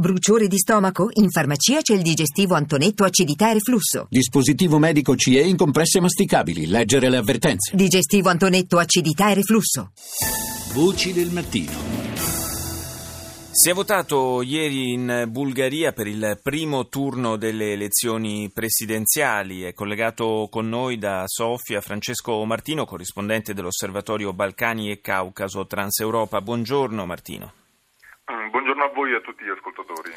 Bruciore di stomaco? In farmacia c'è il digestivo Antonetto acidità e reflusso. Dispositivo medico CE in compresse masticabili. Leggere le avvertenze. Digestivo Antonetto acidità e reflusso. Voci del mattino. Si è votato ieri in Bulgaria per il primo turno delle elezioni presidenziali. È collegato con noi da Sofia Francesco Martino, corrispondente dell'Osservatorio Balcani e Caucaso Transeuropa. Buongiorno Martino. Buongiorno a voi e a tutti gli ascoltatori.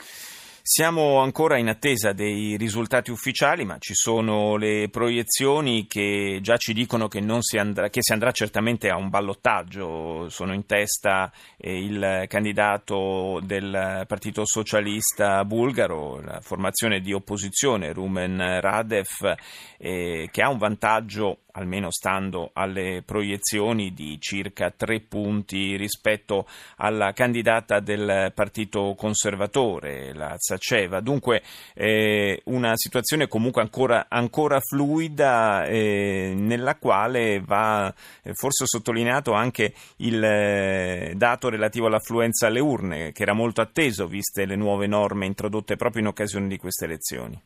Siamo ancora in attesa dei risultati ufficiali, ma ci sono le proiezioni che già ci dicono che, si andrà, che si andrà certamente a un ballottaggio. Sono in testa eh, il candidato del Partito Socialista bulgaro, la formazione di opposizione Rumen Radev, eh, che ha un vantaggio almeno stando alle proiezioni di circa tre punti rispetto alla candidata del Partito Conservatore, la Zaceva. Dunque eh, una situazione comunque ancora, ancora fluida eh, nella quale va eh, forse sottolineato anche il eh, dato relativo all'affluenza alle urne, che era molto atteso viste le nuove norme introdotte proprio in occasione di queste elezioni.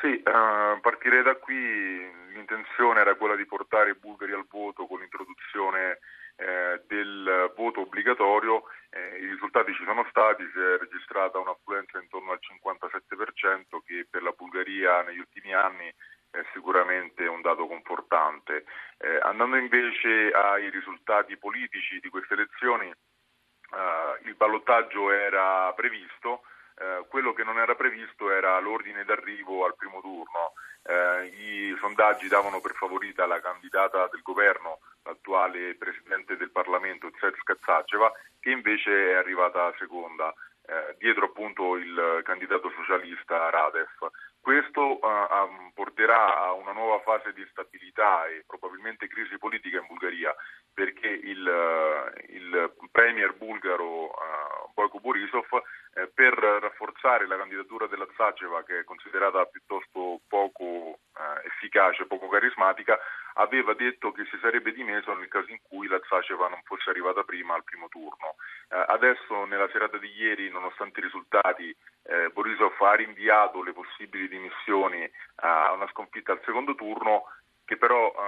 Sì, uh, partirei da qui. L'intenzione era quella di portare i bulgari al voto con l'introduzione eh, del voto obbligatorio, eh, i risultati ci sono stati, si è registrata un'affluenza intorno al 57% che per la Bulgaria negli ultimi anni è sicuramente un dato confortante. Eh, andando invece ai risultati politici di queste elezioni, eh, il ballottaggio era previsto, eh, quello che non era previsto era l'ordine d'arrivo al primo turno. I sondaggi davano per favorita la candidata del governo, l'attuale presidente del Parlamento, Tsetska Zaceva, che invece è arrivata seconda, eh, dietro appunto il candidato socialista Radev. Questo uh, porterà a una nuova fase di instabilità e probabilmente crisi politica in Bulgaria, perché il, uh, il premier bulgaro uh, Boyko Borisov eh, per rafforzare la candidatura della Zaceva, che è considerata piuttosto poco eh, efficace, poco carismatica, aveva detto che si sarebbe dimesso nel caso in cui la Zaceva non fosse arrivata prima al primo turno. Eh, adesso, nella serata di ieri, nonostante i risultati, eh, Borisov ha rinviato le possibili dimissioni a una sconfitta al secondo turno, che però ehm,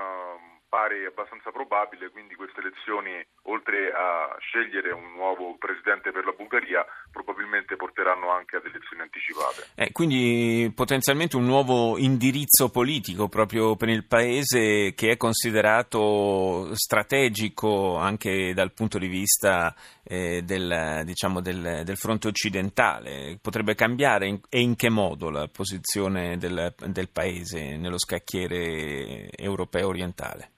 pare abbastanza probabile, quindi queste elezioni, oltre a scegliere un nuovo presidente per la Bulgaria, probabilmente porteranno anche ad elezioni anticipate. Eh, quindi potenzialmente un nuovo indirizzo politico proprio per il paese che è considerato strategico anche dal punto di vista eh, del, diciamo del, del, fronte occidentale. Potrebbe cambiare in, e in che modo la posizione del, del paese nello scacchiere europeo orientale?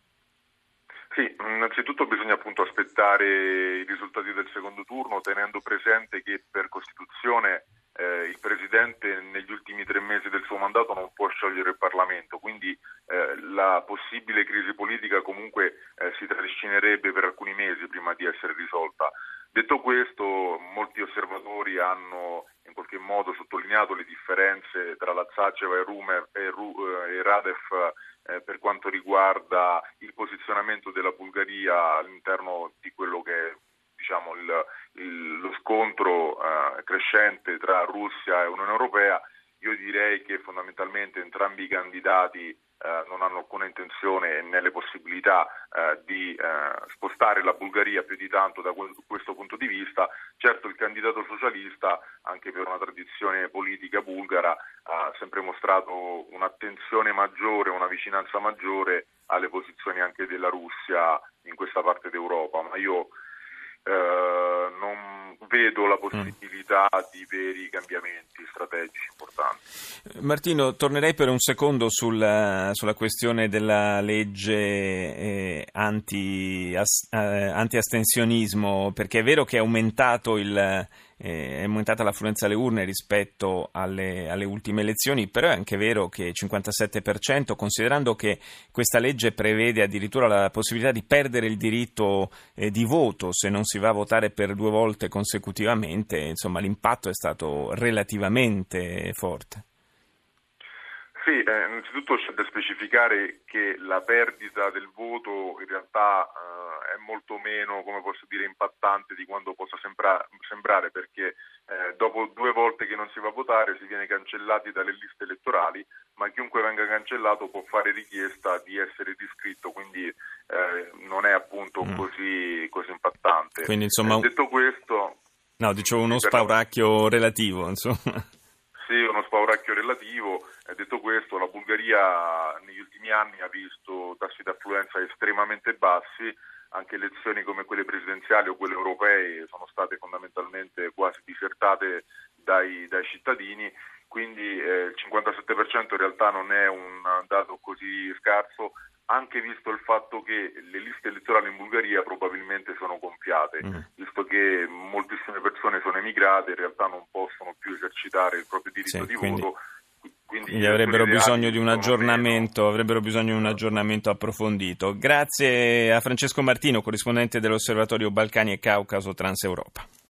Innanzitutto bisogna appunto aspettare i risultati del secondo turno, tenendo presente che per Costituzione eh, il Presidente negli ultimi tre mesi del suo mandato non può sciogliere il Parlamento, quindi eh, la possibile crisi politica comunque eh, si trascinerebbe per alcuni mesi prima di essere risolta. Detto questo, molti osservatori hanno in qualche modo sottolineato le differenze tra la Zaceva e, Rumer, e, Ru, eh, e Radev eh, per quanto riguarda il posizionamento della Bulgaria all'interno di quello che è diciamo, il, il, lo scontro eh, crescente tra Russia e Unione Europea. Io direi che fondamentalmente entrambi i candidati eh, non hanno alcuna intenzione né le possibilità eh, di eh, spostare la Bulgaria più di tanto da questo punto di vista. Certo il candidato socialista, anche per una tradizione politica bulgara, ha sempre mostrato un'attenzione maggiore, una vicinanza maggiore alle posizioni anche della Russia in questa parte d'Europa, ma io eh, non vedo la possibilità di veri cambiamenti strategici importanti. Martino, tornerei per un secondo sulla, sulla questione della legge eh, anti, as, eh, anti-astensionismo, perché è vero che è aumentato il eh, è aumentata l'affluenza alle urne rispetto alle, alle, ultime elezioni, però è anche vero che il 57%, considerando che questa legge prevede addirittura la possibilità di perdere il diritto eh, di voto se non si va a votare per due volte consecutivamente, insomma l'impatto è stato relativamente forte. Sì, eh, innanzitutto c'è da specificare che la perdita del voto in realtà eh, è molto meno, come posso dire, impattante di quanto possa sembra, sembrare perché eh, dopo due volte che non si va a votare si viene cancellati dalle liste elettorali, ma chiunque venga cancellato può fare richiesta di essere riscritto, quindi eh, non è appunto mm. così, così, impattante. Quindi, insomma, eh, detto questo... No, dicevo uno spauracchio relativo, insomma. Sì, uno spauracchio relativo. Detto questo, la Bulgaria negli ultimi anni ha visto tassi di affluenza estremamente bassi, anche elezioni come quelle presidenziali o quelle europee sono state fondamentalmente quasi disertate dai, dai cittadini, quindi eh, il 57% in realtà non è un dato così scarso, anche visto il fatto che le liste elettorali in Bulgaria probabilmente sono gonfiate, mm. visto che moltissime persone sono emigrate, in realtà non possono più esercitare il proprio diritto sì, di quindi... voto quindi avrebbero bisogno di un aggiornamento, avrebbero bisogno di un aggiornamento approfondito. Grazie a Francesco Martino, corrispondente dell'Osservatorio Balcani e Caucaso Transeuropa.